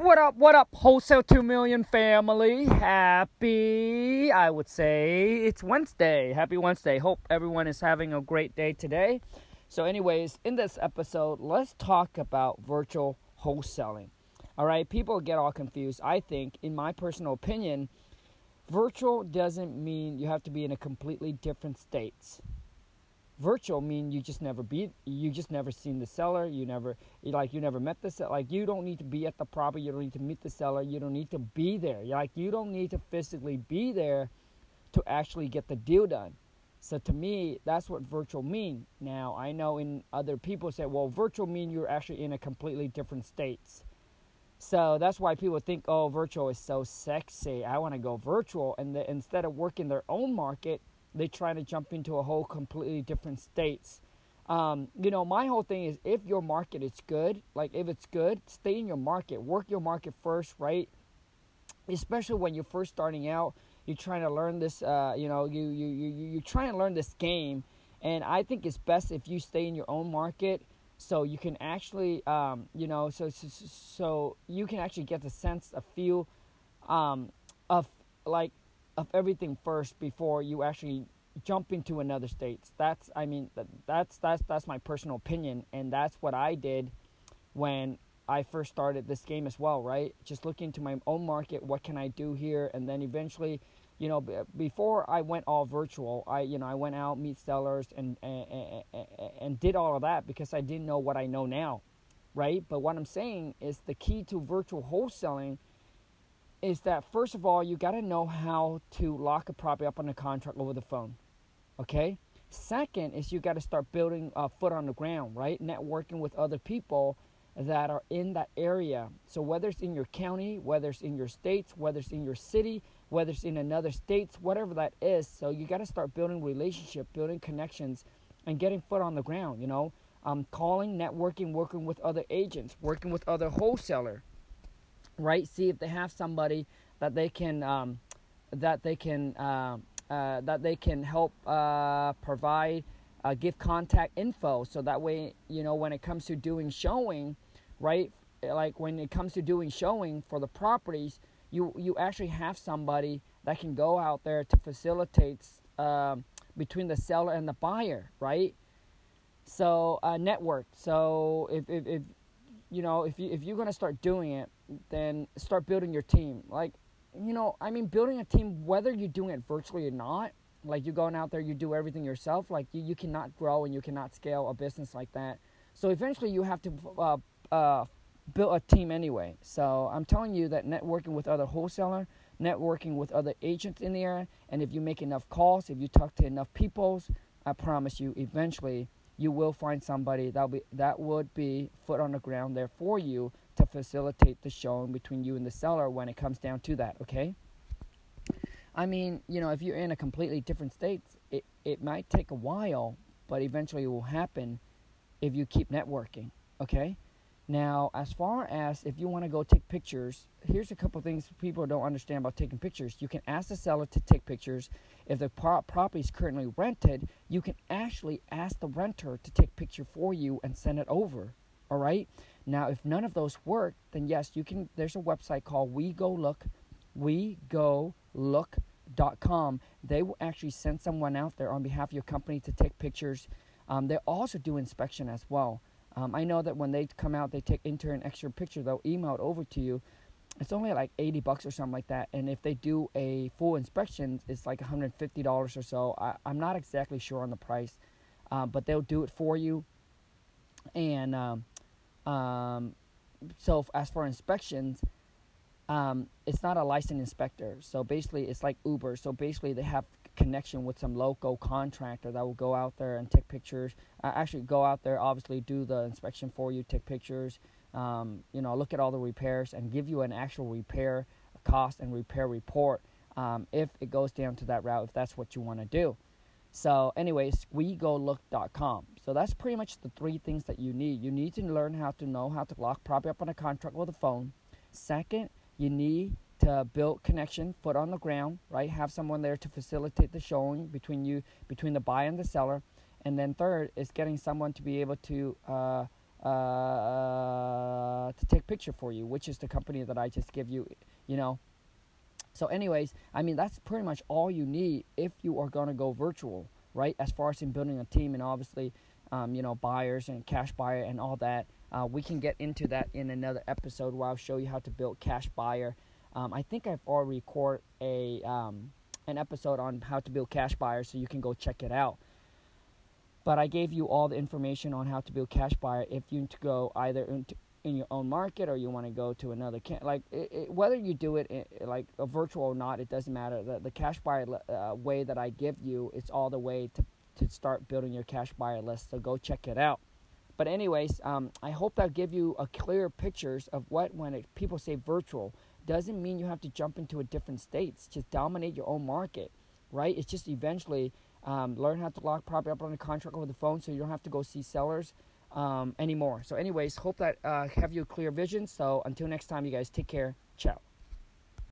What up, what up, Wholesale 2 Million family? Happy, I would say, it's Wednesday. Happy Wednesday. Hope everyone is having a great day today. So, anyways, in this episode, let's talk about virtual wholesaling. All right, people get all confused. I think, in my personal opinion, virtual doesn't mean you have to be in a completely different states virtual mean you just never be you just never seen the seller you never like you never met the seller like you don't need to be at the property you don't need to meet the seller you don't need to be there. Like you don't need to physically be there to actually get the deal done. So to me that's what virtual mean. Now i know in other people say well virtual mean you're actually in a completely different states. So that's why people think oh virtual is so sexy. I want to go virtual. And the, instead of working their own market they try to jump into a whole completely different states. Um, you know, my whole thing is if your market is good, like if it's good, stay in your market, work your market first, right? Especially when you're first starting out, you're trying to learn this. Uh, you know, you you you you're trying to learn this game, and I think it's best if you stay in your own market, so you can actually, um, you know, so, so so you can actually get the sense, a feel, um, of like of everything first before you actually jump into another state. That's I mean that's that's that's my personal opinion and that's what I did when I first started this game as well, right? Just looking into my own market, what can I do here and then eventually you know, before I went all virtual, I you know I went out meet sellers and, and and, and did all of that because I didn't know what I know now, right? But what I'm saying is the key to virtual wholesaling is that first of all, you got to know how to lock a property up on a contract over the phone. Okay? Second is you got to start building a foot on the ground, right? Networking with other people that are in that area. So whether it's in your county, whether it's in your states, whether it's in your city, whether it's in another states, whatever that is. So you got to start building relationship, building connections, and getting foot on the ground. You know, um, calling, networking, working with other agents, working with other wholesaler right? See if they have somebody that they can um, that they can uh, uh, that they can help uh, provide uh, give contact info so that way you know when it comes to doing showing right like when it comes to doing showing for the properties you you actually have somebody that can go out there to facilitate um, between the seller and the buyer right so uh, network so if, if, if you know if you if you're gonna start doing it then start building your team. Like, you know, I mean, building a team, whether you're doing it virtually or not, like you're going out there, you do everything yourself, like you, you cannot grow and you cannot scale a business like that. So eventually you have to uh, uh, build a team anyway. So I'm telling you that networking with other wholesaler, networking with other agents in the area, and if you make enough calls, if you talk to enough people, I promise you, eventually you will find somebody that be that would be foot on the ground there for you to facilitate the showing between you and the seller when it comes down to that, okay? I mean, you know, if you're in a completely different state, it, it might take a while, but eventually it will happen if you keep networking, okay? Now, as far as if you want to go take pictures, here's a couple things people don't understand about taking pictures. You can ask the seller to take pictures. If the pro- property is currently rented, you can actually ask the renter to take picture for you and send it over. All right. Now, if none of those work, then yes, you can. There's a website called We Go Look, We Go Look.com. They will actually send someone out there on behalf of your company to take pictures. Um, they also do inspection as well. Um, I know that when they come out, they take enter an extra picture. They'll email it over to you. It's only like 80 bucks or something like that. And if they do a full inspection, it's like $150 or so. I, am not exactly sure on the price, uh, but they'll do it for you. And um, um, so as for inspections, um, it's not a licensed inspector. So basically, it's like Uber. So basically, they have connection with some local contractor that will go out there and take pictures. Uh, actually, go out there, obviously, do the inspection for you, take pictures. Um, you know, look at all the repairs and give you an actual repair cost and repair report um, if it goes down to that route, if that's what you want to do. So, anyways, wegolook.com. So that's pretty much the three things that you need. You need to learn how to know how to lock property up on a contract with a phone. Second, you need to build connection, foot on the ground, right? Have someone there to facilitate the showing between you, between the buyer and the seller. And then third is getting someone to be able to uh, uh, to take picture for you, which is the company that I just give you, you know. So, anyways, I mean that's pretty much all you need if you are gonna go virtual, right? As far as in building a team and obviously, um, you know, buyers and cash buyer and all that. Uh, we can get into that in another episode where I'll show you how to build cash buyer. Um, I think I've already recorded a um, an episode on how to build cash buyer, so you can go check it out. But I gave you all the information on how to build cash buyer if you need to go either into in your own market or you want to go to another can like it, it, whether you do it like a virtual or not it doesn't matter. The, the cash buyer uh, way that i give you it's all the way to, to start building your cash buyer list so go check it out. But anyways um, i hope that give you a clear pictures of what when people say virtual doesn't mean you have to jump into a different states just dominate your own market right it's just eventually um, learn how to lock property up on a contract over the phone so you don't have to go see sellers um, anymore. So, anyways, hope that uh, have you a clear vision. So, until next time, you guys take care. Ciao.